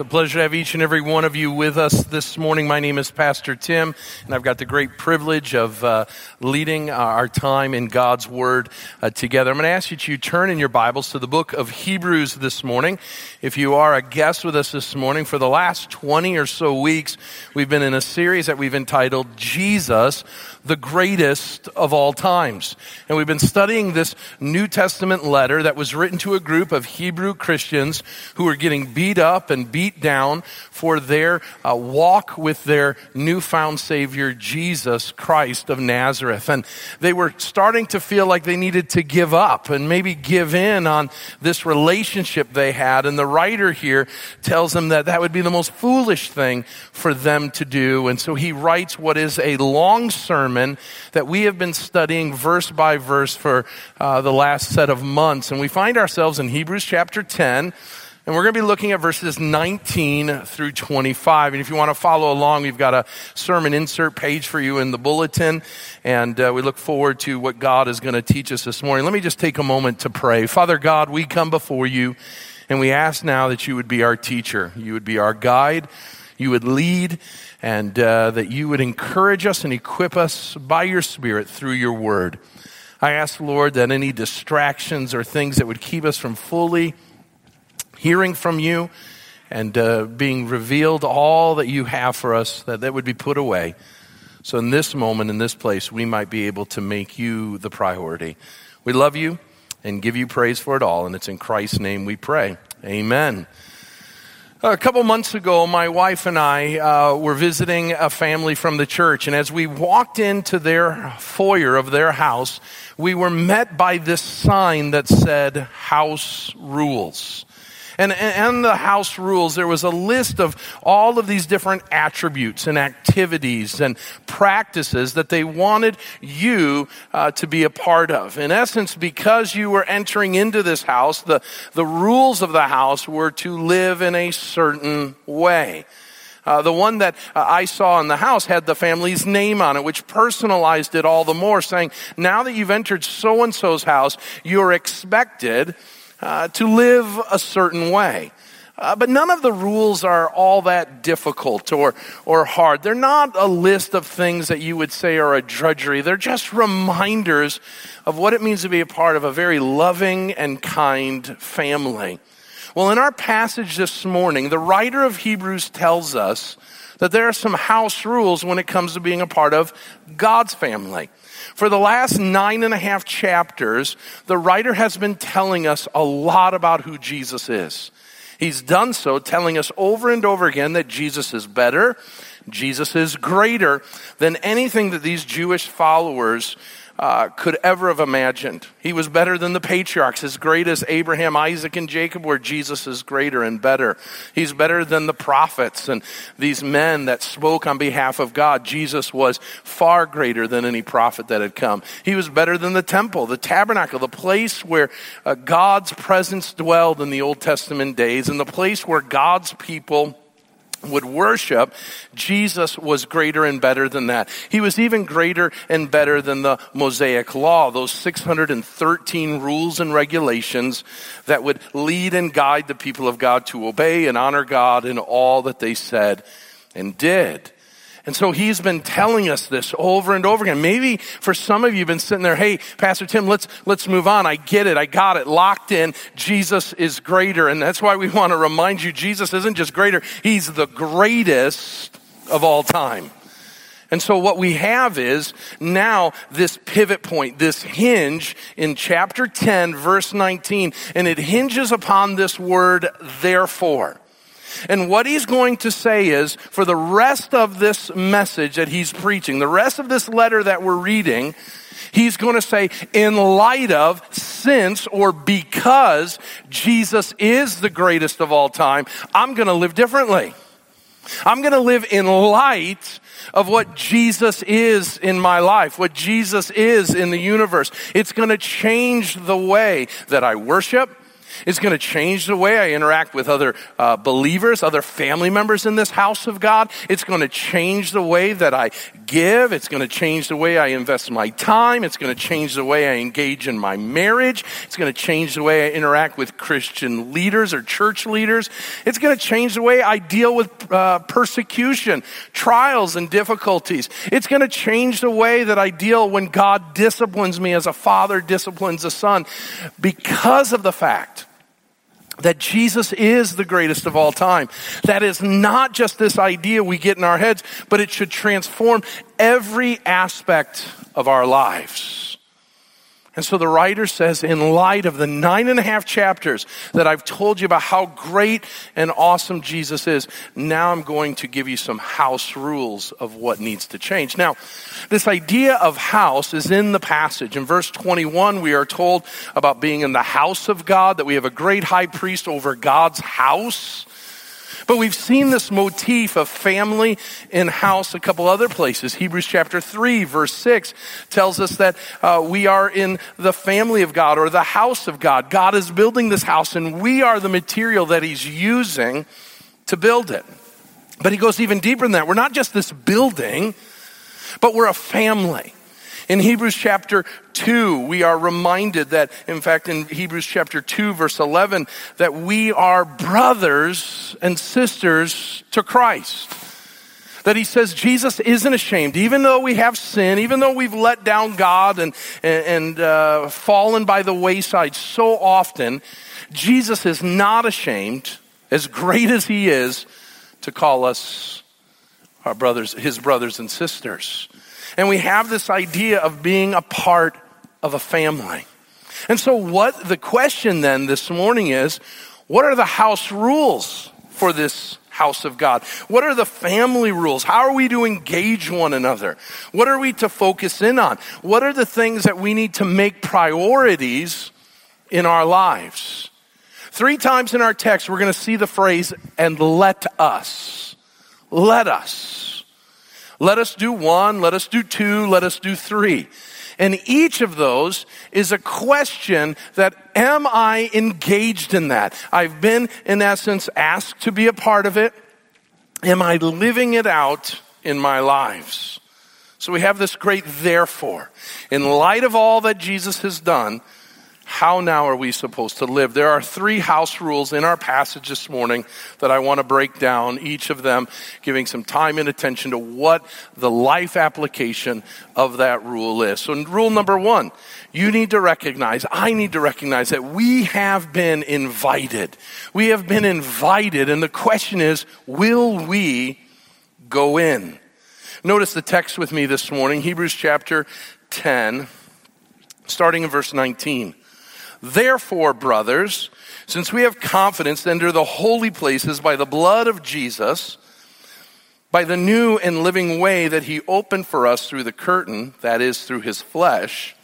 It's a pleasure to have each and every one of you with us this morning. My name is Pastor Tim, and I've got the great privilege of uh, leading our time in God's Word uh, together. I'm going to ask you to turn in your Bibles to the book of Hebrews this morning. If you are a guest with us this morning, for the last 20 or so weeks, we've been in a series that we've entitled Jesus, the greatest of all times. And we've been studying this New Testament letter that was written to a group of Hebrew Christians who were getting beat up and beat down for their uh, walk with their newfound Savior, Jesus Christ of Nazareth. And they were starting to feel like they needed to give up and maybe give in on this relationship they had. And the writer here tells them that that would be the most foolish thing for them to do. And so he writes what is a long sermon sermon that we have been studying verse by verse for uh, the last set of months. And we find ourselves in Hebrews chapter 10. And we're going to be looking at verses 19 through 25. And if you want to follow along, we've got a sermon insert page for you in the bulletin. And uh, we look forward to what God is going to teach us this morning. Let me just take a moment to pray. Father God, we come before you and we ask now that you would be our teacher. You would be our guide. You would lead and uh, that you would encourage us and equip us by your Spirit through your word. I ask, Lord, that any distractions or things that would keep us from fully hearing from you and uh, being revealed all that you have for us, that that would be put away. So in this moment, in this place, we might be able to make you the priority. We love you and give you praise for it all, and it's in Christ's name we pray. Amen. A couple months ago, my wife and I uh, were visiting a family from the church, and as we walked into their foyer of their house, we were met by this sign that said, House Rules. And, and the house rules, there was a list of all of these different attributes and activities and practices that they wanted you uh, to be a part of. In essence, because you were entering into this house, the, the rules of the house were to live in a certain way. Uh, the one that uh, I saw in the house had the family's name on it, which personalized it all the more, saying, now that you've entered so and so's house, you're expected uh, to live a certain way. Uh, but none of the rules are all that difficult or, or hard. They're not a list of things that you would say are a drudgery. They're just reminders of what it means to be a part of a very loving and kind family. Well, in our passage this morning, the writer of Hebrews tells us that there are some house rules when it comes to being a part of God's family. For the last nine and a half chapters, the writer has been telling us a lot about who Jesus is. He's done so telling us over and over again that Jesus is better, Jesus is greater than anything that these Jewish followers uh, could ever have imagined. He was better than the patriarchs, as great as Abraham, Isaac, and Jacob were. Jesus is greater and better. He's better than the prophets and these men that spoke on behalf of God. Jesus was far greater than any prophet that had come. He was better than the temple, the tabernacle, the place where uh, God's presence dwelled in the Old Testament days, and the place where God's people would worship, Jesus was greater and better than that. He was even greater and better than the Mosaic Law, those 613 rules and regulations that would lead and guide the people of God to obey and honor God in all that they said and did. And so he's been telling us this over and over again. Maybe for some of you have been sitting there, hey, Pastor Tim, let's, let's move on. I get it. I got it. Locked in. Jesus is greater. And that's why we want to remind you, Jesus isn't just greater. He's the greatest of all time. And so what we have is now this pivot point, this hinge in chapter 10, verse 19, and it hinges upon this word, therefore. And what he's going to say is, for the rest of this message that he's preaching, the rest of this letter that we're reading, he's going to say, in light of, since, or because Jesus is the greatest of all time, I'm going to live differently. I'm going to live in light of what Jesus is in my life, what Jesus is in the universe. It's going to change the way that I worship. It's going to change the way I interact with other uh, believers, other family members in this house of God. It's going to change the way that I give. It's going to change the way I invest my time. It's going to change the way I engage in my marriage. It's going to change the way I interact with Christian leaders or church leaders. It's going to change the way I deal with uh, persecution, trials, and difficulties. It's going to change the way that I deal when God disciplines me as a father disciplines a son because of the fact that Jesus is the greatest of all time. That is not just this idea we get in our heads, but it should transform every aspect of our lives. And so the writer says, in light of the nine and a half chapters that I've told you about how great and awesome Jesus is, now I'm going to give you some house rules of what needs to change. Now, this idea of house is in the passage. In verse 21, we are told about being in the house of God, that we have a great high priest over God's house. But we've seen this motif of family in house a couple other places. Hebrews chapter 3, verse 6 tells us that uh, we are in the family of God or the house of God. God is building this house, and we are the material that He's using to build it. But He goes even deeper than that. We're not just this building, but we're a family. In Hebrews chapter 2, we are reminded that, in fact, in Hebrews chapter 2, verse 11, that we are brothers and sisters to Christ. That he says Jesus isn't ashamed, even though we have sin, even though we've let down God and, and, uh, fallen by the wayside so often, Jesus is not ashamed, as great as he is, to call us our brothers, his brothers and sisters. And we have this idea of being a part of a family. And so what the question then this morning is, what are the house rules for this house of God? What are the family rules? How are we to engage one another? What are we to focus in on? What are the things that we need to make priorities in our lives? Three times in our text, we're going to see the phrase, and let us. Let us. Let us do one, let us do two, let us do three. And each of those is a question that am I engaged in that? I've been, in essence, asked to be a part of it. Am I living it out in my lives? So we have this great therefore. In light of all that Jesus has done, how now are we supposed to live? There are three house rules in our passage this morning that I want to break down, each of them giving some time and attention to what the life application of that rule is. So, rule number one, you need to recognize, I need to recognize that we have been invited. We have been invited, and the question is, will we go in? Notice the text with me this morning, Hebrews chapter 10, starting in verse 19. Therefore, brothers, since we have confidence to enter the holy places by the blood of Jesus, by the new and living way that he opened for us through the curtain, that is, through his flesh,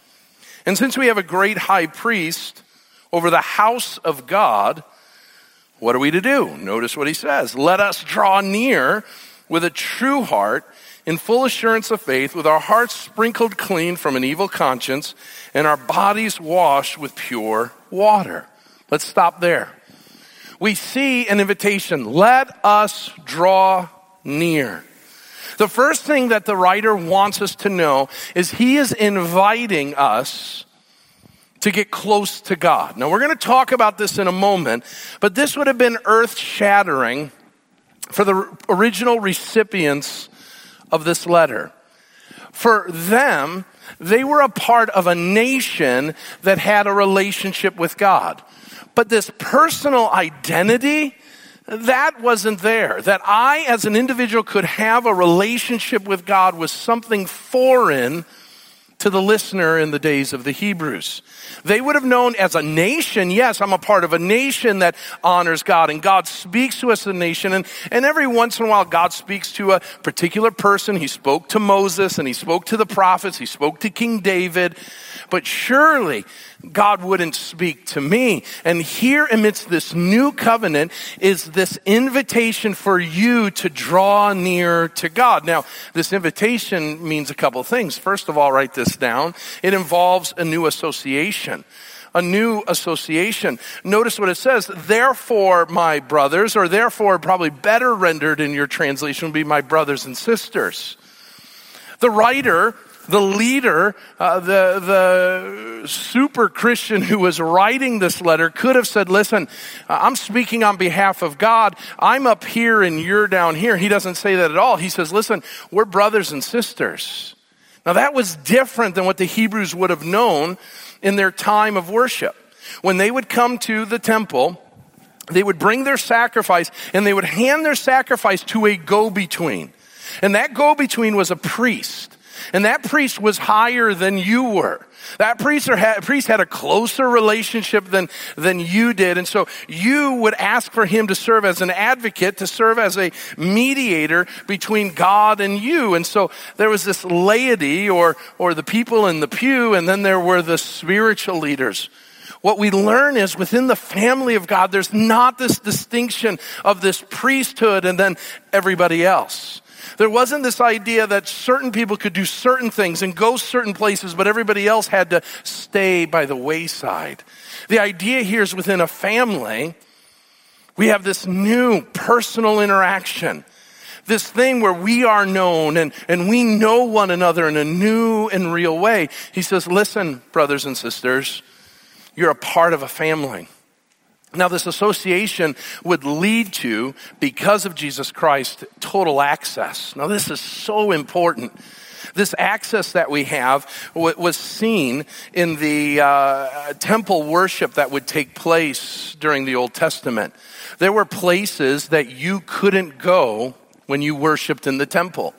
and since we have a great high priest over the house of God, what are we to do? Notice what he says. Let us draw near with a true heart in full assurance of faith, with our hearts sprinkled clean from an evil conscience and our bodies washed with pure water. Let's stop there. We see an invitation. Let us draw near. The first thing that the writer wants us to know is he is inviting us to get close to God. Now, we're going to talk about this in a moment, but this would have been earth shattering for the original recipients of this letter. For them, they were a part of a nation that had a relationship with God. But this personal identity, that wasn't there. That I, as an individual, could have a relationship with God was something foreign to the listener in the days of the Hebrews. They would have known as a nation, yes, I'm a part of a nation that honors God and God speaks to us as a nation. And, and every once in a while, God speaks to a particular person. He spoke to Moses and he spoke to the prophets. He spoke to King David. But surely God wouldn't speak to me. And here amidst this new covenant is this invitation for you to draw near to God. Now, this invitation means a couple of things. First of all, write this down. It involves a new association. a new association. Notice what it says. Therefore, my brothers, or therefore, probably better rendered in your translation would be my brothers and sisters. The writer the leader, uh, the, the super Christian who was writing this letter could have said, listen, I'm speaking on behalf of God. I'm up here and you're down here. He doesn't say that at all. He says, listen, we're brothers and sisters. Now that was different than what the Hebrews would have known in their time of worship. When they would come to the temple, they would bring their sacrifice and they would hand their sacrifice to a go-between. And that go-between was a priest. And that priest was higher than you were. That priest, had, priest had a closer relationship than, than you did. And so you would ask for him to serve as an advocate, to serve as a mediator between God and you. And so there was this laity or, or the people in the pew, and then there were the spiritual leaders. What we learn is within the family of God, there's not this distinction of this priesthood and then everybody else. There wasn't this idea that certain people could do certain things and go certain places, but everybody else had to stay by the wayside. The idea here is within a family, we have this new personal interaction. This thing where we are known and, and we know one another in a new and real way. He says, listen, brothers and sisters, you're a part of a family. Now, this association would lead to, because of Jesus Christ, total access. Now, this is so important. This access that we have was seen in the uh, temple worship that would take place during the Old Testament. There were places that you couldn't go when you worshiped in the temple.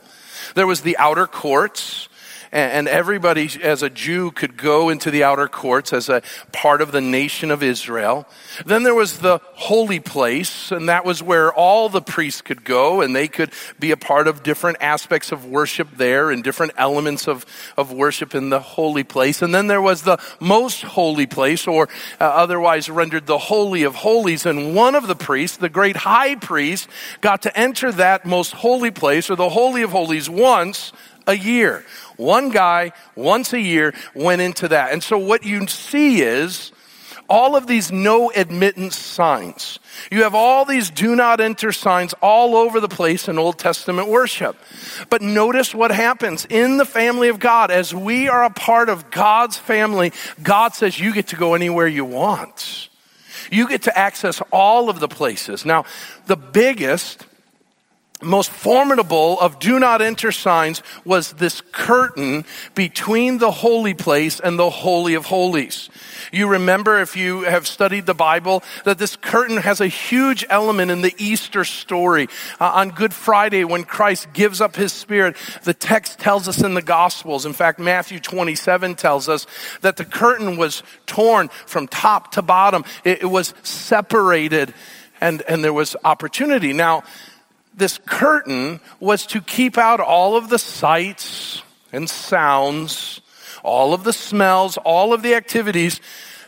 There was the outer courts, and everybody as a Jew could go into the outer courts as a part of the nation of Israel. Then there was the holy place, and that was where all the priests could go, and they could be a part of different aspects of worship there and different elements of, of worship in the holy place. And then there was the most holy place, or uh, otherwise rendered the holy of holies, and one of the priests, the great high priest, got to enter that most holy place, or the holy of holies, once a year. One guy, once a year, went into that. And so what you see is all of these no admittance signs. You have all these do not enter signs all over the place in Old Testament worship. But notice what happens in the family of God. As we are a part of God's family, God says you get to go anywhere you want. You get to access all of the places. Now, the biggest most formidable of do not enter signs was this curtain between the holy place and the holy of holies. You remember if you have studied the Bible that this curtain has a huge element in the Easter story. Uh, on Good Friday when Christ gives up his spirit, the text tells us in the gospels. In fact, Matthew 27 tells us that the curtain was torn from top to bottom. It, it was separated and, and there was opportunity. Now, this curtain was to keep out all of the sights and sounds, all of the smells, all of the activities.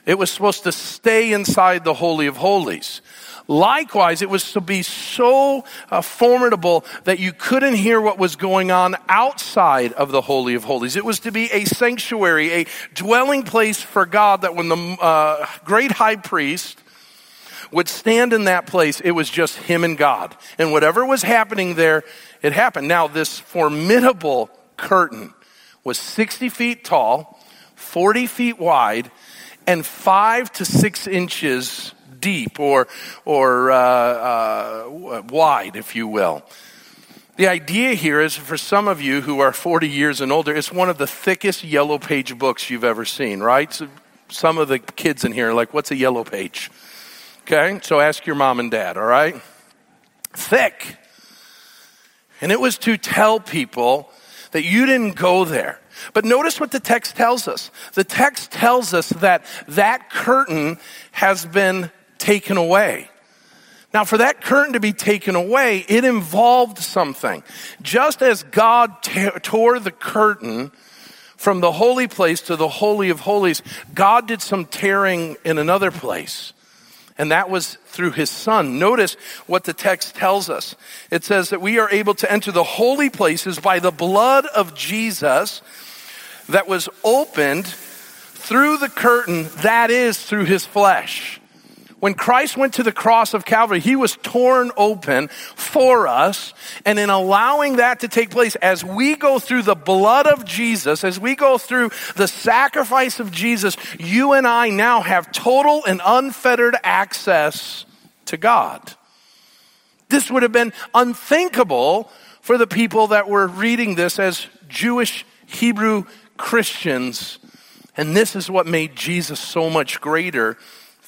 It was supposed to stay inside the Holy of Holies. Likewise, it was to be so uh, formidable that you couldn't hear what was going on outside of the Holy of Holies. It was to be a sanctuary, a dwelling place for God that when the uh, great high priest would stand in that place, it was just him and God. And whatever was happening there, it happened. Now, this formidable curtain was 60 feet tall, 40 feet wide, and five to six inches deep or, or uh, uh, wide, if you will. The idea here is for some of you who are 40 years and older, it's one of the thickest yellow page books you've ever seen, right? So some of the kids in here are like, what's a yellow page? Okay, so ask your mom and dad, all right? Thick. And it was to tell people that you didn't go there. But notice what the text tells us. The text tells us that that curtain has been taken away. Now, for that curtain to be taken away, it involved something. Just as God t- tore the curtain from the holy place to the holy of holies, God did some tearing in another place and that was through his son. Notice what the text tells us. It says that we are able to enter the holy places by the blood of Jesus that was opened through the curtain, that is through his flesh. When Christ went to the cross of Calvary, he was torn open for us. And in allowing that to take place, as we go through the blood of Jesus, as we go through the sacrifice of Jesus, you and I now have total and unfettered access to God. This would have been unthinkable for the people that were reading this as Jewish Hebrew Christians. And this is what made Jesus so much greater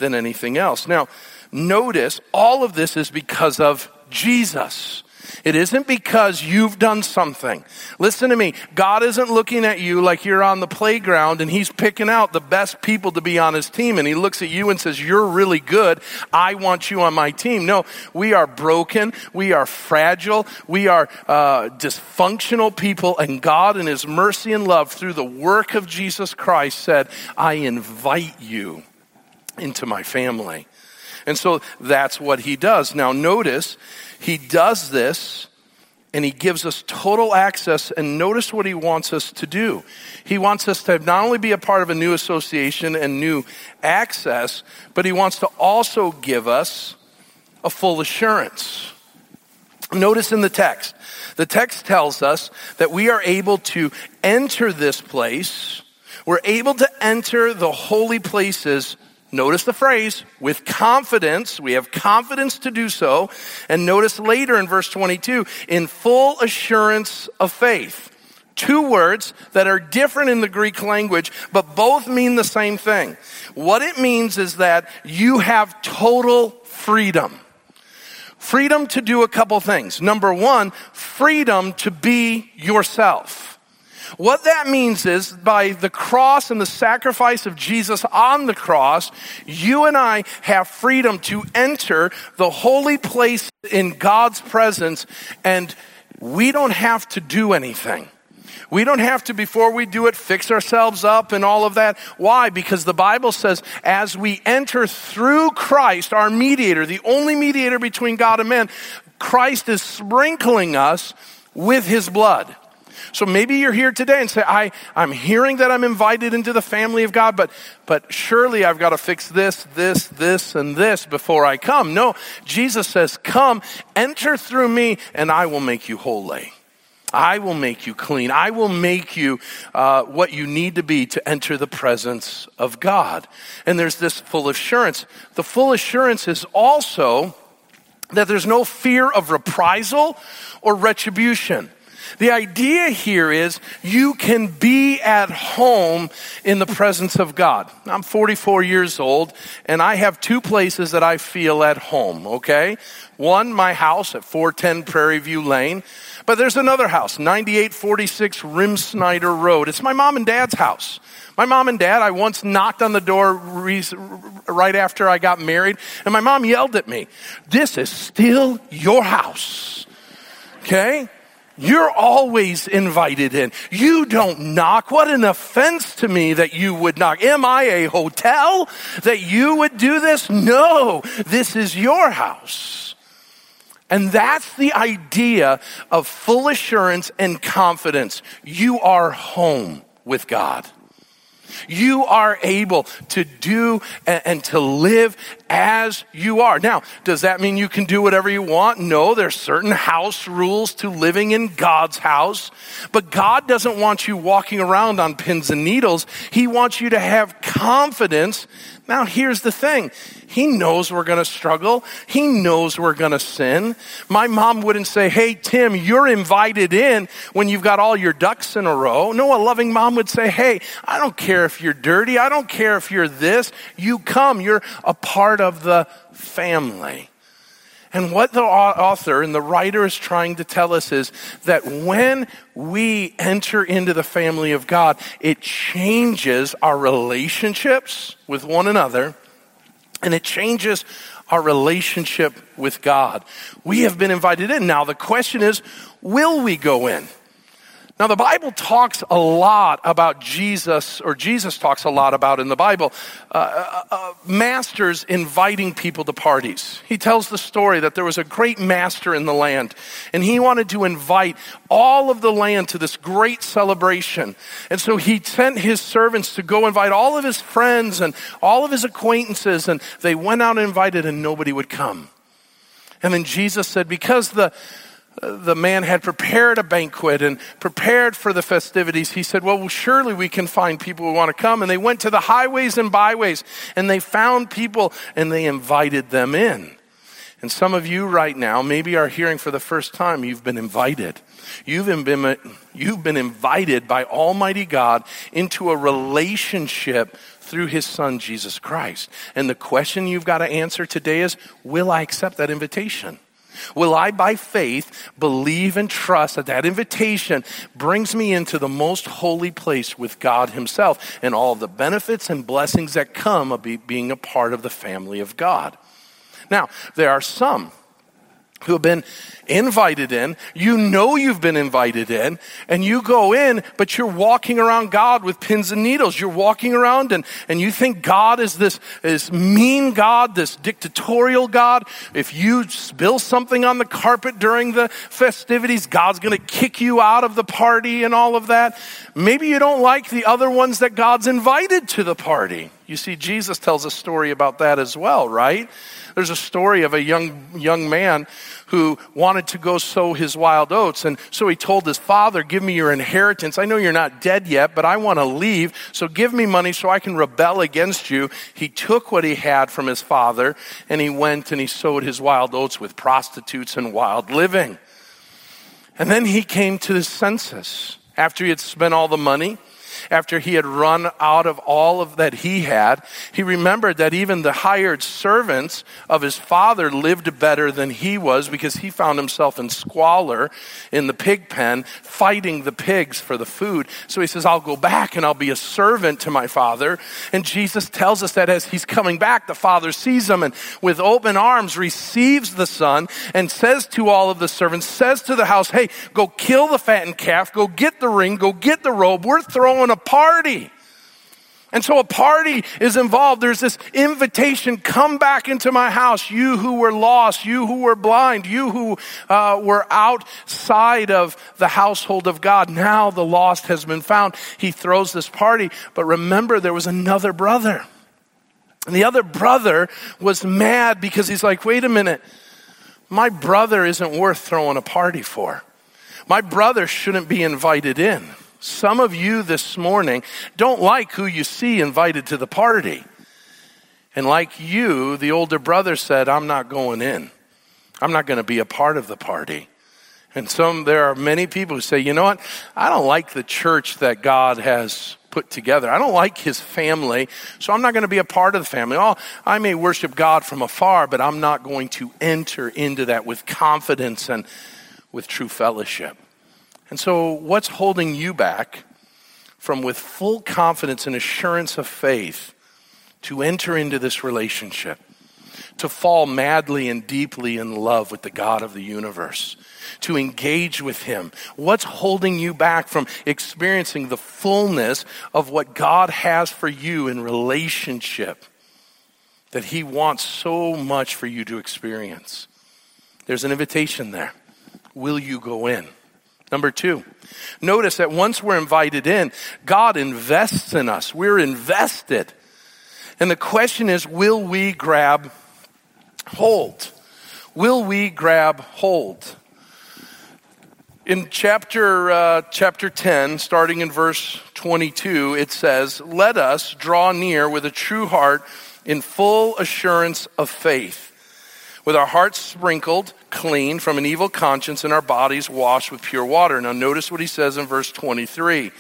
than anything else. Now, notice all of this is because of Jesus. It isn't because you've done something. Listen to me. God isn't looking at you like you're on the playground and he's picking out the best people to be on his team and he looks at you and says, you're really good. I want you on my team. No, we are broken. We are fragile. We are uh, dysfunctional people and God in his mercy and love through the work of Jesus Christ said, I invite you into my family. And so that's what he does. Now notice, he does this and he gives us total access and notice what he wants us to do. He wants us to not only be a part of a new association and new access, but he wants to also give us a full assurance. Notice in the text, the text tells us that we are able to enter this place. We're able to enter the holy places Notice the phrase, with confidence. We have confidence to do so. And notice later in verse 22, in full assurance of faith. Two words that are different in the Greek language, but both mean the same thing. What it means is that you have total freedom. Freedom to do a couple things. Number one, freedom to be yourself. What that means is by the cross and the sacrifice of Jesus on the cross, you and I have freedom to enter the holy place in God's presence and we don't have to do anything. We don't have to, before we do it, fix ourselves up and all of that. Why? Because the Bible says, as we enter through Christ, our mediator, the only mediator between God and man, Christ is sprinkling us with his blood. So maybe you're here today and say, I, I'm hearing that I'm invited into the family of God, but, but surely I've got to fix this, this, this, and this before I come. No, Jesus says, come, enter through me, and I will make you holy. I will make you clean. I will make you uh, what you need to be to enter the presence of God. And there's this full assurance. The full assurance is also that there's no fear of reprisal or retribution. The idea here is you can be at home in the presence of God. I'm 44 years old and I have two places that I feel at home, okay? One, my house at 410 Prairie View Lane. But there's another house, 9846 Rim Snyder Road. It's my mom and dad's house. My mom and dad, I once knocked on the door right after I got married, and my mom yelled at me, This is still your house. Okay? You're always invited in. You don't knock. What an offense to me that you would knock. Am I a hotel that you would do this? No, this is your house. And that's the idea of full assurance and confidence. You are home with God. You are able to do and, to live as you are. Now, does that mean you can do whatever you want? No, there's certain house rules to living in God's house. But God doesn't want you walking around on pins and needles. He wants you to have confidence. Now, here's the thing. He knows we're going to struggle. He knows we're going to sin. My mom wouldn't say, Hey, Tim, you're invited in when you've got all your ducks in a row. No, a loving mom would say, Hey, I don't care if you're dirty. I don't care if you're this. You come. You're a part of the family. And what the author and the writer is trying to tell us is that when we enter into the family of God, it changes our relationships with one another and it changes our relationship with God. We have been invited in. Now, the question is, will we go in? Now, the Bible talks a lot about Jesus, or Jesus talks a lot about in the Bible, uh, uh, uh, masters inviting people to parties. He tells the story that there was a great master in the land, and he wanted to invite all of the land to this great celebration. And so he sent his servants to go invite all of his friends and all of his acquaintances, and they went out and invited, and nobody would come. And then Jesus said, Because the the man had prepared a banquet and prepared for the festivities. He said, Well, surely we can find people who want to come. And they went to the highways and byways and they found people and they invited them in. And some of you right now maybe are hearing for the first time you've been invited. You've been, you've been invited by Almighty God into a relationship through His Son, Jesus Christ. And the question you've got to answer today is Will I accept that invitation? Will I, by faith, believe and trust that that invitation brings me into the most holy place with God Himself and all the benefits and blessings that come of being a part of the family of God? Now, there are some who have been invited in. You know you've been invited in and you go in, but you're walking around God with pins and needles. You're walking around and, and you think God is this, this mean God, this dictatorial God. If you spill something on the carpet during the festivities, God's going to kick you out of the party and all of that. Maybe you don't like the other ones that God's invited to the party. You see, Jesus tells a story about that as well, right? There's a story of a young, young man who wanted to go sow his wild oats. And so he told his father, Give me your inheritance. I know you're not dead yet, but I want to leave. So give me money so I can rebel against you. He took what he had from his father and he went and he sowed his wild oats with prostitutes and wild living. And then he came to his senses after he had spent all the money after he had run out of all of that he had, he remembered that even the hired servants of his father lived better than he was because he found himself in squalor in the pig pen, fighting the pigs for the food. So he says, I'll go back and I'll be a servant to my father. And Jesus tells us that as he's coming back, the father sees him and with open arms receives the son and says to all of the servants, says to the house, Hey, go kill the fattened calf, go get the ring, go get the robe. We're throwing a party. And so a party is involved. There's this invitation come back into my house, you who were lost, you who were blind, you who uh, were outside of the household of God. Now the lost has been found. He throws this party. But remember, there was another brother. And the other brother was mad because he's like, wait a minute, my brother isn't worth throwing a party for. My brother shouldn't be invited in. Some of you this morning don't like who you see invited to the party. And like you, the older brother said, I'm not going in. I'm not going to be a part of the party. And some, there are many people who say, you know what? I don't like the church that God has put together. I don't like his family, so I'm not going to be a part of the family. Oh, I may worship God from afar, but I'm not going to enter into that with confidence and with true fellowship. And so, what's holding you back from, with full confidence and assurance of faith, to enter into this relationship, to fall madly and deeply in love with the God of the universe, to engage with Him? What's holding you back from experiencing the fullness of what God has for you in relationship that He wants so much for you to experience? There's an invitation there. Will you go in? Number two, notice that once we're invited in, God invests in us. We're invested. And the question is, will we grab hold? Will we grab hold? In chapter, uh, chapter 10, starting in verse 22, it says, Let us draw near with a true heart in full assurance of faith with our hearts sprinkled clean from an evil conscience and our bodies washed with pure water. Now, notice what he says in verse 23.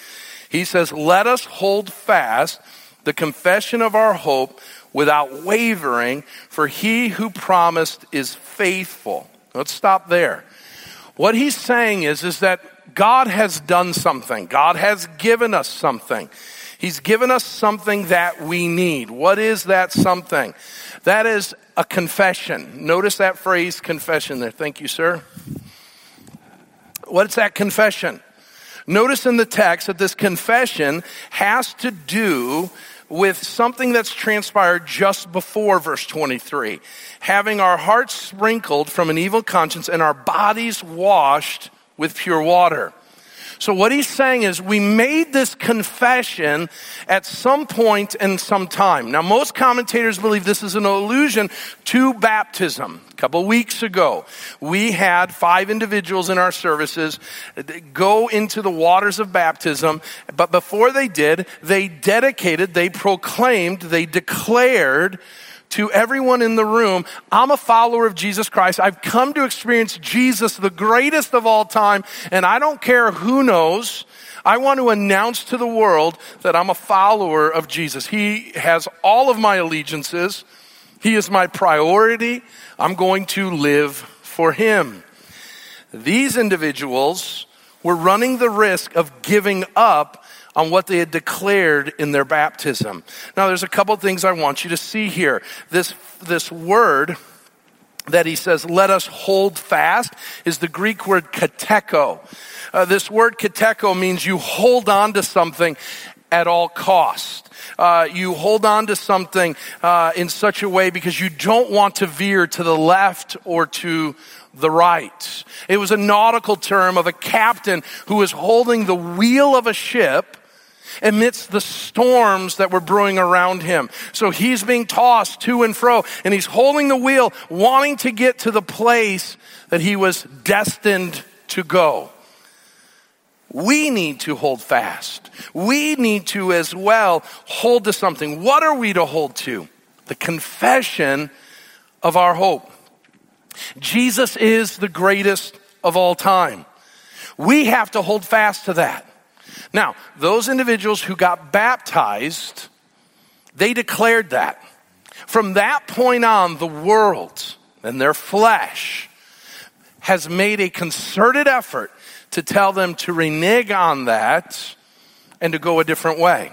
He says, Let us hold fast the confession of our hope without wavering, for he who promised is faithful. Let's stop there. What he's saying is, is that God has done something. God has given us something. He's given us something that we need. What is that something? That is a confession. Notice that phrase confession there. Thank you, sir. What's that confession? Notice in the text that this confession has to do with something that's transpired just before verse 23. Having our hearts sprinkled from an evil conscience and our bodies washed with pure water. So what he's saying is we made this confession at some point in some time. Now most commentators believe this is an allusion to baptism. A couple weeks ago, we had five individuals in our services go into the waters of baptism, but before they did, they dedicated, they proclaimed, they declared to everyone in the room, I'm a follower of Jesus Christ. I've come to experience Jesus, the greatest of all time, and I don't care who knows. I want to announce to the world that I'm a follower of Jesus. He has all of my allegiances. He is my priority. I'm going to live for Him. These individuals were running the risk of giving up on what they had declared in their baptism. Now, there's a couple things I want you to see here. This, this word that he says, let us hold fast, is the Greek word katecho. Uh, this word katecho means you hold on to something at all cost. Uh, you hold on to something uh, in such a way because you don't want to veer to the left or to the right. It was a nautical term of a captain who was holding the wheel of a ship amidst the storms that were brewing around him. So he's being tossed to and fro and he's holding the wheel, wanting to get to the place that he was destined to go. We need to hold fast. We need to as well hold to something. What are we to hold to? The confession of our hope. Jesus is the greatest of all time. We have to hold fast to that. Now, those individuals who got baptized, they declared that. From that point on, the world and their flesh has made a concerted effort to tell them to renege on that and to go a different way.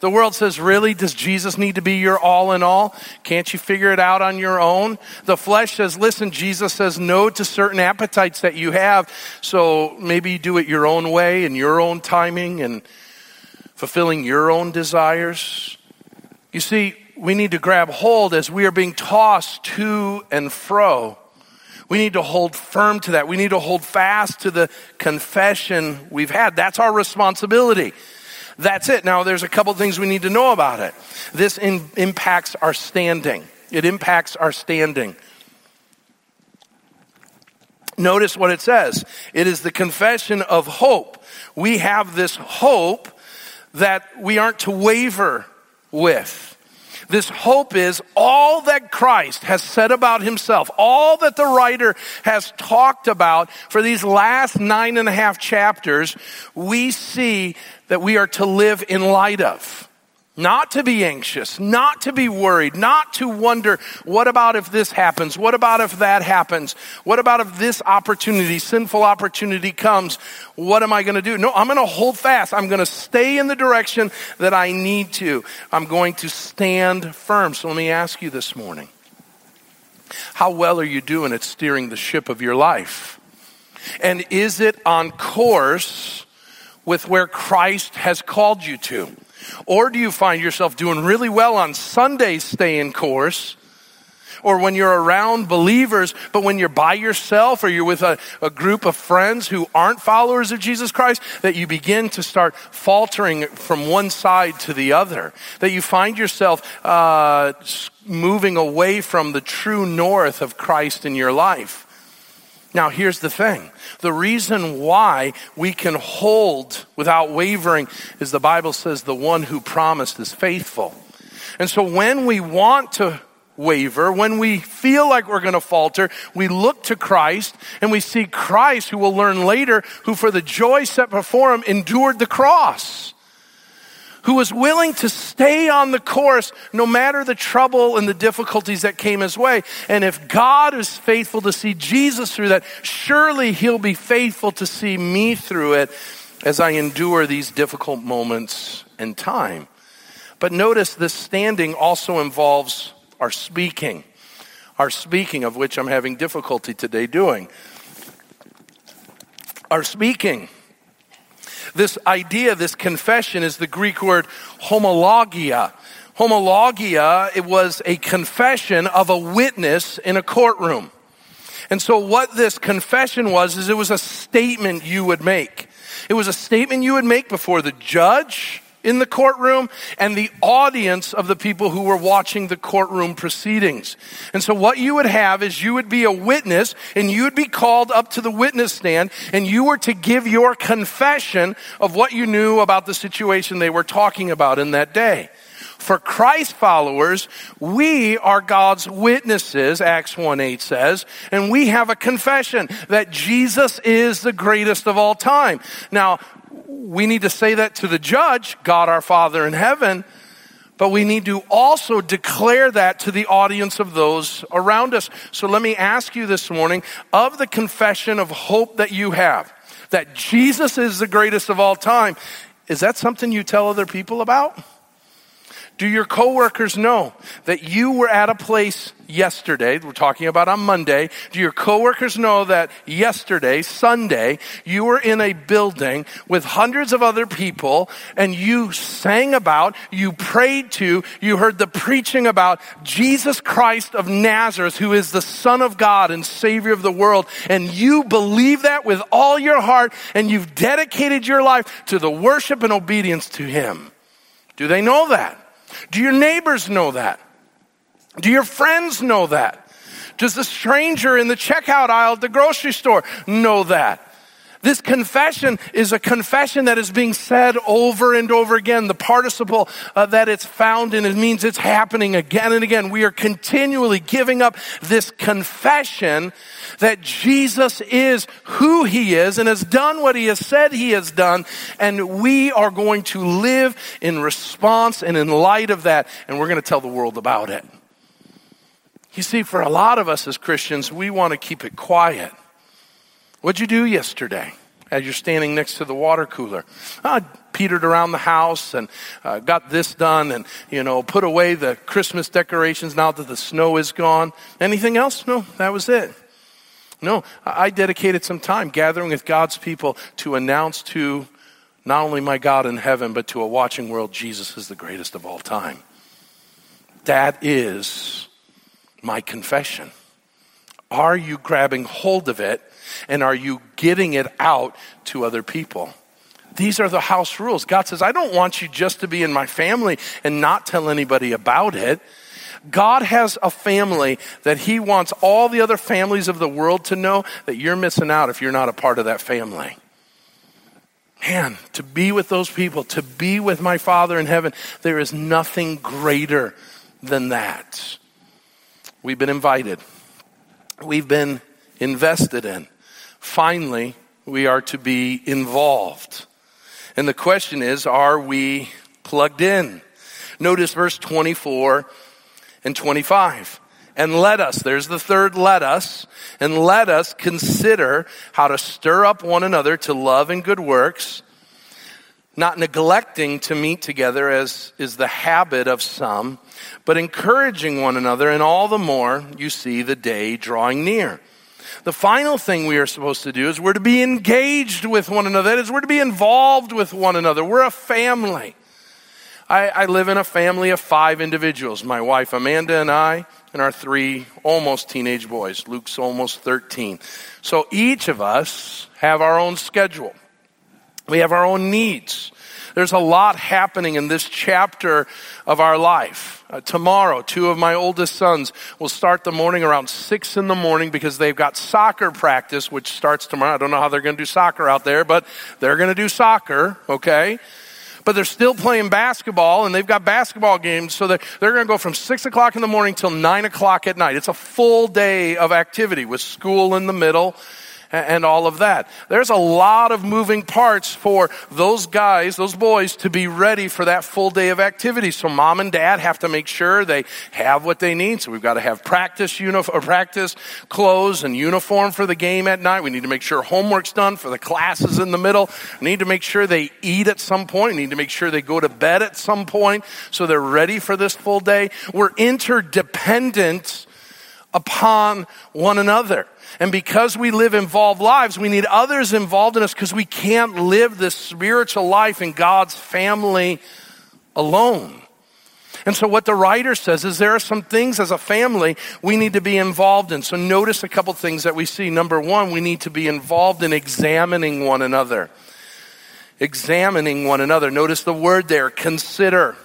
The world says, really? Does Jesus need to be your all in all? Can't you figure it out on your own? The flesh says, listen, Jesus says no to certain appetites that you have, so maybe you do it your own way and your own timing and fulfilling your own desires. You see, we need to grab hold as we are being tossed to and fro. We need to hold firm to that. We need to hold fast to the confession we've had. That's our responsibility. That's it. Now, there's a couple things we need to know about it. This in, impacts our standing. It impacts our standing. Notice what it says. It is the confession of hope. We have this hope that we aren't to waver with. This hope is all that Christ has said about himself, all that the writer has talked about for these last nine and a half chapters, we see that we are to live in light of. Not to be anxious, not to be worried, not to wonder, what about if this happens? What about if that happens? What about if this opportunity, sinful opportunity comes? What am I going to do? No, I'm going to hold fast. I'm going to stay in the direction that I need to. I'm going to stand firm. So let me ask you this morning. How well are you doing at steering the ship of your life? And is it on course with where Christ has called you to? Or do you find yourself doing really well on Sundays staying course? Or when you're around believers, but when you're by yourself or you're with a, a group of friends who aren't followers of Jesus Christ, that you begin to start faltering from one side to the other. That you find yourself uh, moving away from the true north of Christ in your life. Now, here's the thing. The reason why we can hold without wavering is the Bible says the one who promised is faithful. And so when we want to waver, when we feel like we're going to falter, we look to Christ and we see Christ who we'll learn later, who for the joy set before him endured the cross who was willing to stay on the course no matter the trouble and the difficulties that came his way. And if God is faithful to see Jesus through that, surely he'll be faithful to see me through it as I endure these difficult moments and time. But notice this standing also involves our speaking. Our speaking, of which I'm having difficulty today doing. Our speaking. This idea, this confession is the Greek word homologia. Homologia, it was a confession of a witness in a courtroom. And so what this confession was, is it was a statement you would make. It was a statement you would make before the judge, in the courtroom and the audience of the people who were watching the courtroom proceedings. And so what you would have is you would be a witness and you would be called up to the witness stand and you were to give your confession of what you knew about the situation they were talking about in that day. For Christ followers, we are God's witnesses, Acts 1 8 says, and we have a confession that Jesus is the greatest of all time. Now, we need to say that to the judge, God our Father in heaven, but we need to also declare that to the audience of those around us. So let me ask you this morning of the confession of hope that you have, that Jesus is the greatest of all time, is that something you tell other people about? Do your coworkers know that you were at a place yesterday? We're talking about on Monday. Do your coworkers know that yesterday, Sunday, you were in a building with hundreds of other people and you sang about, you prayed to, you heard the preaching about Jesus Christ of Nazareth, who is the Son of God and Savior of the world. And you believe that with all your heart and you've dedicated your life to the worship and obedience to Him. Do they know that? Do your neighbors know that? Do your friends know that? Does the stranger in the checkout aisle at the grocery store know that? This confession is a confession that is being said over and over again. The participle uh, that it's found in it means it's happening again and again. We are continually giving up this confession that Jesus is who he is and has done what he has said he has done. And we are going to live in response and in light of that. And we're going to tell the world about it. You see, for a lot of us as Christians, we want to keep it quiet. What'd you do yesterday as you're standing next to the water cooler? I petered around the house and uh, got this done and, you know, put away the Christmas decorations now that the snow is gone. Anything else? No, that was it. No, I dedicated some time gathering with God's people to announce to not only my God in heaven, but to a watching world, Jesus is the greatest of all time. That is my confession. Are you grabbing hold of it and are you getting it out to other people? These are the house rules. God says, I don't want you just to be in my family and not tell anybody about it. God has a family that He wants all the other families of the world to know that you're missing out if you're not a part of that family. Man, to be with those people, to be with my Father in heaven, there is nothing greater than that. We've been invited, we've been invested in. Finally, we are to be involved. And the question is, are we plugged in? Notice verse 24 and 25. And let us, there's the third let us, and let us consider how to stir up one another to love and good works, not neglecting to meet together as is the habit of some, but encouraging one another, and all the more you see the day drawing near. The final thing we are supposed to do is we're to be engaged with one another. That is, we're to be involved with one another. We're a family. I, I live in a family of five individuals my wife Amanda and I, and our three almost teenage boys. Luke's almost 13. So each of us have our own schedule, we have our own needs. There's a lot happening in this chapter of our life. Uh, tomorrow, two of my oldest sons will start the morning around six in the morning because they've got soccer practice, which starts tomorrow. I don't know how they're going to do soccer out there, but they're going to do soccer, okay? but they're still playing basketball and they've got basketball games. So they're, they're going to go from six o'clock in the morning till nine o'clock at night. It's a full day of activity with school in the middle and all of that. There's a lot of moving parts for those guys, those boys to be ready for that full day of activity. So mom and dad have to make sure they have what they need. So we've got to have practice uniform, uh, practice clothes and uniform for the game at night. We need to make sure homework's done for the classes in the middle. We need to make sure they eat at some point. We need to make sure they go to bed at some point so they're ready for this full day. We're interdependent upon one another. And because we live involved lives, we need others involved in us because we can't live this spiritual life in God's family alone. And so, what the writer says is there are some things as a family we need to be involved in. So, notice a couple things that we see. Number one, we need to be involved in examining one another. Examining one another. Notice the word there, consider.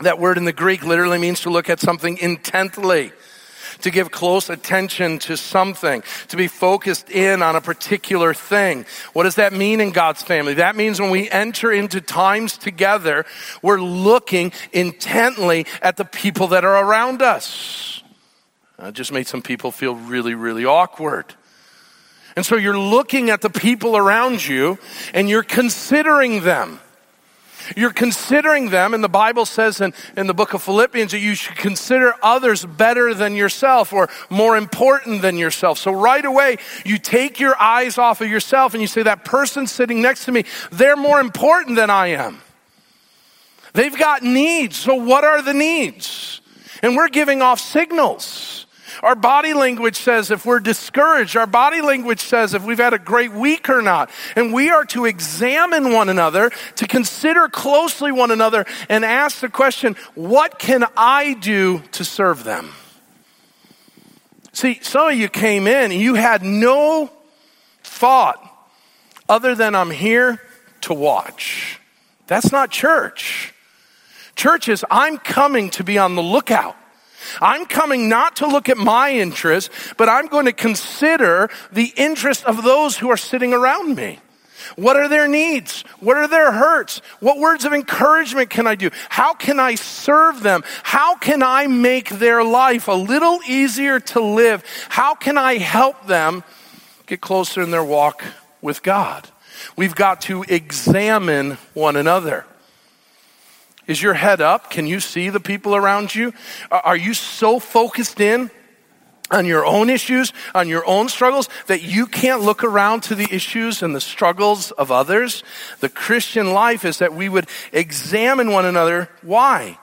That word in the Greek literally means to look at something intently to give close attention to something, to be focused in on a particular thing. What does that mean in God's family? That means when we enter into times together, we're looking intently at the people that are around us. It just made some people feel really, really awkward. And so you're looking at the people around you and you're considering them. You're considering them, and the Bible says in, in the book of Philippians that you should consider others better than yourself or more important than yourself. So right away, you take your eyes off of yourself and you say, that person sitting next to me, they're more important than I am. They've got needs. So what are the needs? And we're giving off signals. Our body language says if we're discouraged. Our body language says if we've had a great week or not. And we are to examine one another, to consider closely one another, and ask the question, what can I do to serve them? See, some of you came in and you had no thought other than I'm here to watch. That's not church. Church is I'm coming to be on the lookout. I'm coming not to look at my interests, but I'm going to consider the interest of those who are sitting around me. What are their needs? What are their hurts? What words of encouragement can I do? How can I serve them? How can I make their life a little easier to live? How can I help them get closer in their walk with God? We've got to examine one another. Is your head up? Can you see the people around you? Are you so focused in on your own issues, on your own struggles, that you can't look around to the issues and the struggles of others? The Christian life is that we would examine one another. Why?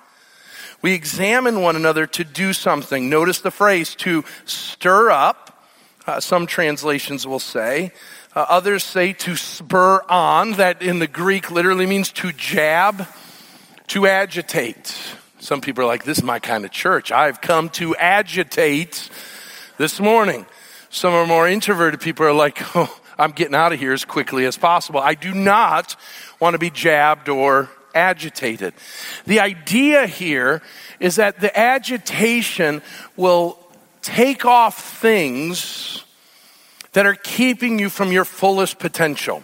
We examine one another to do something. Notice the phrase to stir up. Uh, some translations will say. Uh, others say to spur on. That in the Greek literally means to jab to agitate. Some people are like, this is my kind of church. I've come to agitate this morning. Some are more introverted people are like, oh, I'm getting out of here as quickly as possible. I do not want to be jabbed or agitated. The idea here is that the agitation will take off things that are keeping you from your fullest potential.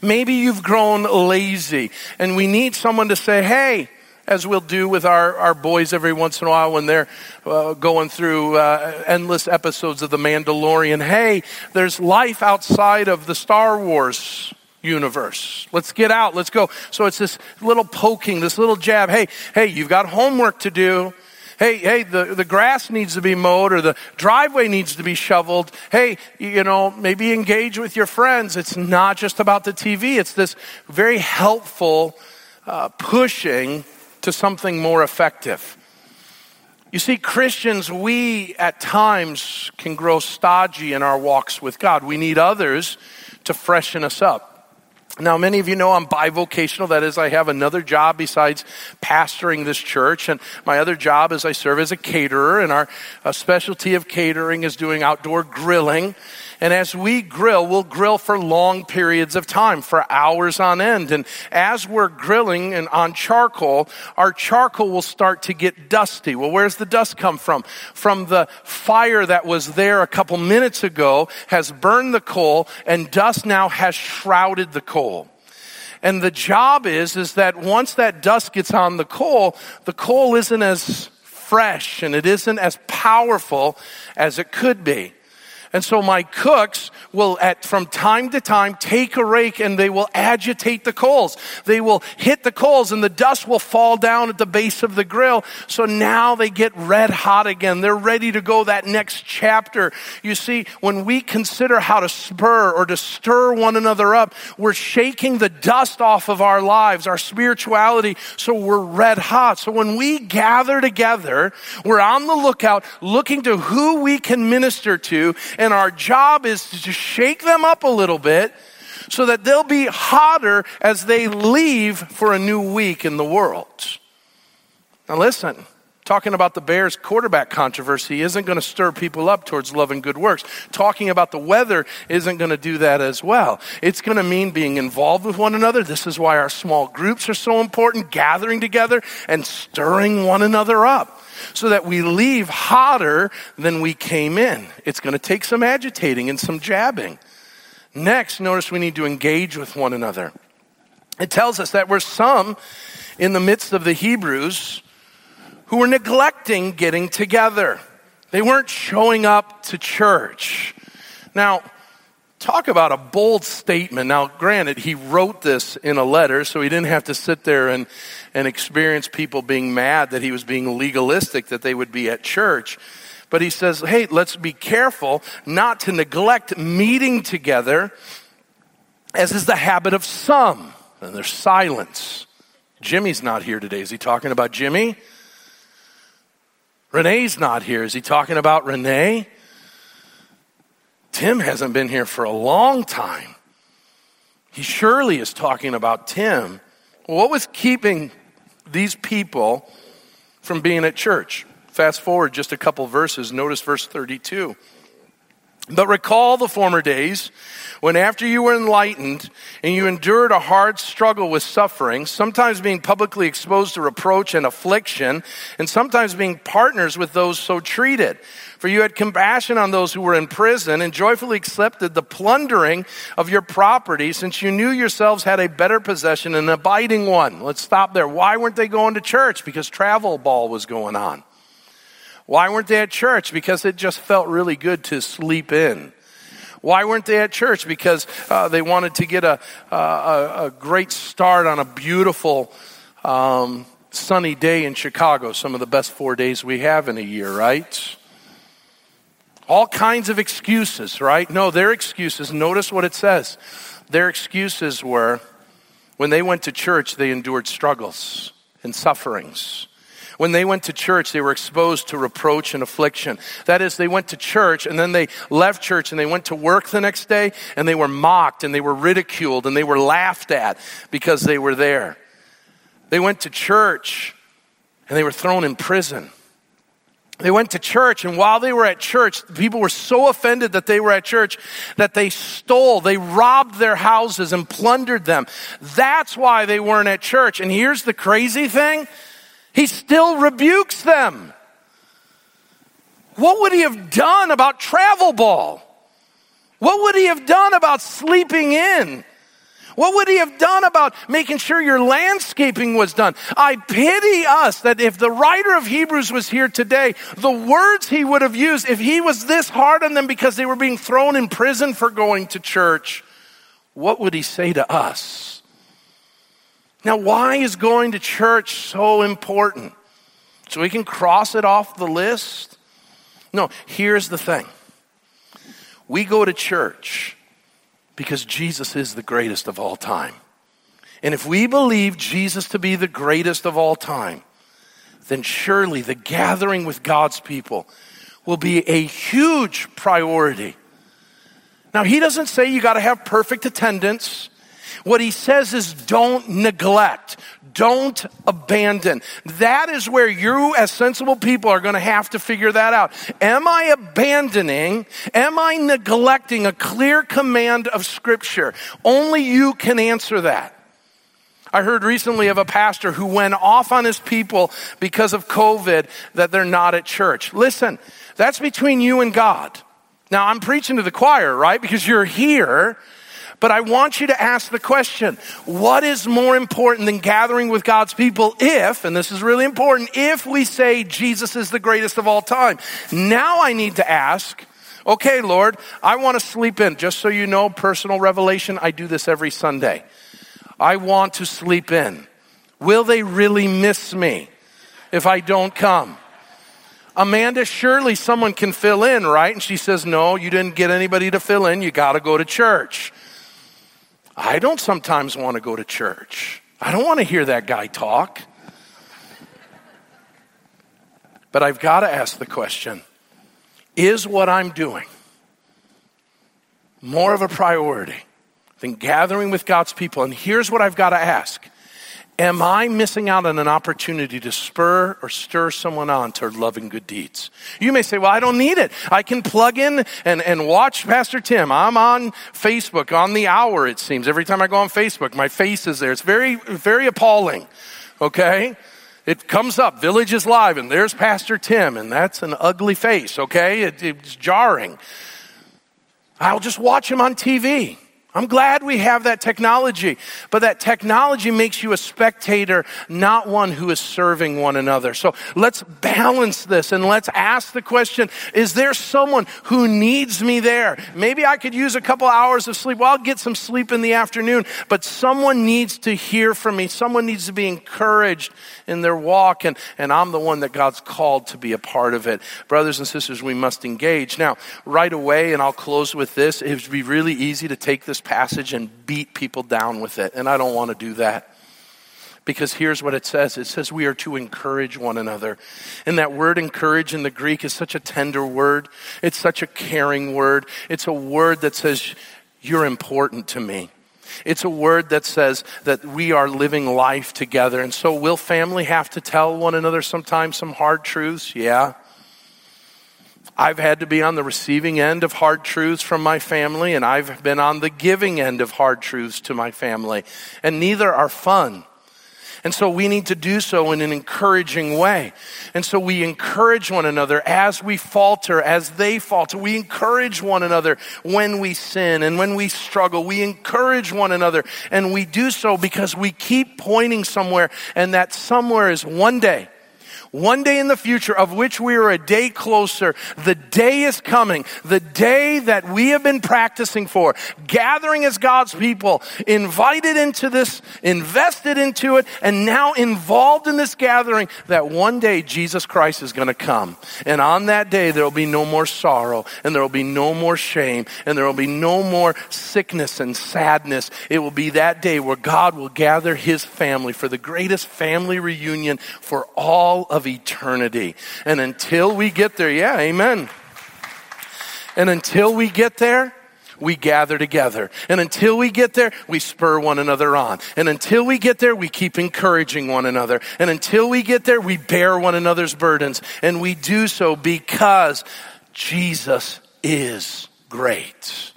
Maybe you've grown lazy and we need someone to say, hey, as we'll do with our, our boys every once in a while when they're uh, going through uh, endless episodes of The Mandalorian. Hey, there's life outside of the Star Wars universe. Let's get out. Let's go. So it's this little poking, this little jab. Hey, hey, you've got homework to do hey, hey, the, the grass needs to be mowed or the driveway needs to be shoveled. Hey, you know, maybe engage with your friends. It's not just about the TV. It's this very helpful uh, pushing to something more effective. You see, Christians, we at times can grow stodgy in our walks with God. We need others to freshen us up. Now, many of you know I'm bivocational. That is, I have another job besides pastoring this church. And my other job is I serve as a caterer. And our uh, specialty of catering is doing outdoor grilling. And as we grill, we'll grill for long periods of time, for hours on end. And as we're grilling and on charcoal, our charcoal will start to get dusty. Well, where's the dust come from? From the fire that was there a couple minutes ago has burned the coal and dust now has shrouded the coal. And the job is, is that once that dust gets on the coal, the coal isn't as fresh and it isn't as powerful as it could be. And so my cooks will at, from time to time take a rake and they will agitate the coals. They will hit the coals and the dust will fall down at the base of the grill. So now they get red hot again. They're ready to go that next chapter. You see, when we consider how to spur or to stir one another up, we're shaking the dust off of our lives, our spirituality, so we're red hot. So when we gather together, we're on the lookout looking to who we can minister to and our job is to just shake them up a little bit so that they'll be hotter as they leave for a new week in the world. Now, listen, talking about the Bears quarterback controversy isn't going to stir people up towards love and good works. Talking about the weather isn't going to do that as well. It's going to mean being involved with one another. This is why our small groups are so important, gathering together and stirring one another up so that we leave hotter than we came in. It's going to take some agitating and some jabbing. Next, notice we need to engage with one another. It tells us that we're some in the midst of the Hebrews who were neglecting getting together. They weren't showing up to church. Now, talk about a bold statement. Now, granted, he wrote this in a letter, so he didn't have to sit there and, and experience people being mad that he was being legalistic, that they would be at church. But he says, hey, let's be careful not to neglect meeting together, as is the habit of some. And there's silence. Jimmy's not here today. Is he talking about Jimmy? Renee's not here. Is he talking about Renee? Tim hasn't been here for a long time. He surely is talking about Tim. What was keeping these people from being at church? Fast forward just a couple verses. Notice verse 32. But recall the former days when after you were enlightened and you endured a hard struggle with suffering, sometimes being publicly exposed to reproach and affliction, and sometimes being partners with those so treated. For you had compassion on those who were in prison and joyfully accepted the plundering of your property since you knew yourselves had a better possession, an abiding one. Let's stop there. Why weren't they going to church? Because travel ball was going on. Why weren't they at church? Because it just felt really good to sleep in. Why weren't they at church? Because uh, they wanted to get a, a, a, great start on a beautiful um, sunny day in Chicago, some of the best four days we have in a year, right? All kinds of excuses, right? No, their excuses, notice what it says. Their excuses were when they went to church, they endured struggles and sufferings. When they went to church, they were exposed to reproach and affliction. That is, they went to church and then they left church and they went to work the next day and they were mocked and they were ridiculed and they were laughed at because they were there. They went to church and they were thrown in prison. They went to church, and while they were at church, people were so offended that they were at church that they stole, they robbed their houses and plundered them. That's why they weren't at church. And here's the crazy thing he still rebukes them. What would he have done about travel ball? What would he have done about sleeping in? What would he have done about making sure your landscaping was done? I pity us that if the writer of Hebrews was here today, the words he would have used, if he was this hard on them because they were being thrown in prison for going to church, what would he say to us? Now, why is going to church so important? So we can cross it off the list? No, here's the thing. We go to church because Jesus is the greatest of all time. And if we believe Jesus to be the greatest of all time, then surely the gathering with God's people will be a huge priority. Now, he doesn't say you got to have perfect attendance. What he says is don't neglect, don't abandon. That is where you, as sensible people, are going to have to figure that out. Am I abandoning? Am I neglecting a clear command of Scripture? Only you can answer that. I heard recently of a pastor who went off on his people because of COVID that they're not at church. Listen, that's between you and God. Now, I'm preaching to the choir, right? Because you're here. But I want you to ask the question, what is more important than gathering with God's people if, and this is really important, if we say Jesus is the greatest of all time? Now I need to ask, Okay, Lord, I want to sleep in. Just so you know, personal revelation, I do this every Sunday. I want to sleep in. Will they really miss me if I don't come? Amanda, surely someone can fill in, right? And she says, No, you didn't get anybody to fill in. You got to go to church. I don't sometimes want to go to church. I don't want to hear that guy talk. But I've got to ask the question is what I'm doing more of a priority than gathering with God's people? And here's what I've got to ask Am I missing out on an opportunity to spur or stir someone on to loving good deeds? You may say, well, I don't need it. I can plug in and, and watch Pastor Tim. I'm on Facebook on the hour, it seems. Every time I go on Facebook, my face is there. It's very, very appalling. Okay? It comes up, Village is live, and there's Pastor Tim, and that's an ugly face, okay? It, it's jarring. I'll just watch him on TV. I'm glad we have that technology, but that technology makes you a spectator, not one who is serving one another. So let's balance this and let's ask the question, is there someone who needs me there? Maybe I could use a couple hours of sleep. Well, I'll get some sleep in the afternoon, but someone needs to hear from me. Someone needs to be encouraged in their walk, and, and I'm the one that God's called to be a part of it. Brothers and sisters, we must engage. Now, right away, and I'll close with this, it would be really easy to take this passage and beat people down with it. And I don't want to do that. Because here's what it says it says we are to encourage one another. And that word encourage in the Greek is such a tender word, it's such a caring word. It's a word that says, You're important to me. It's a word that says that we are living life together. And so, will family have to tell one another sometimes some hard truths? Yeah. I've had to be on the receiving end of hard truths from my family, and I've been on the giving end of hard truths to my family. And neither are fun. And so we need to do so in an encouraging way. And so we encourage one another as we falter, as they falter. We encourage one another when we sin and when we struggle. We encourage one another. And we do so because we keep pointing somewhere, and that somewhere is one day one day in the future of which we are a day closer. The day is coming. The day that we have been practicing for. Gathering as God's people. Invited into this, invested into it, and now involved in this gathering that one day Jesus Christ is going to come. And on that day there will be no more sorrow and there will be no more shame and there will be no more sickness and sadness. It will be that day where God will gather his family for the greatest family reunion for all of of eternity. And until we get there, yeah, amen. And until we get there, we gather together. And until we get there, we spur one another on. And until we get there, we keep encouraging one another. And until we get there, we bear one another's burdens. And we do so because Jesus is great.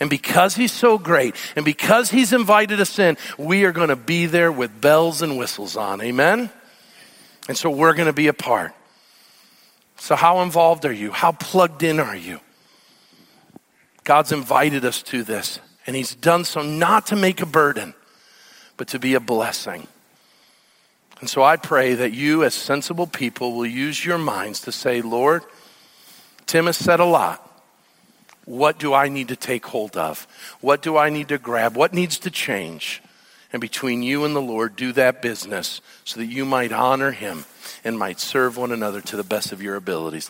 And because he's so great, and because he's invited us in, we are going to be there with bells and whistles on. Amen? And so we're going to be a part. So, how involved are you? How plugged in are you? God's invited us to this, and He's done so not to make a burden, but to be a blessing. And so I pray that you, as sensible people, will use your minds to say, Lord, Tim has said a lot. What do I need to take hold of? What do I need to grab? What needs to change? And between you and the Lord, do that business so that you might honor him and might serve one another to the best of your abilities.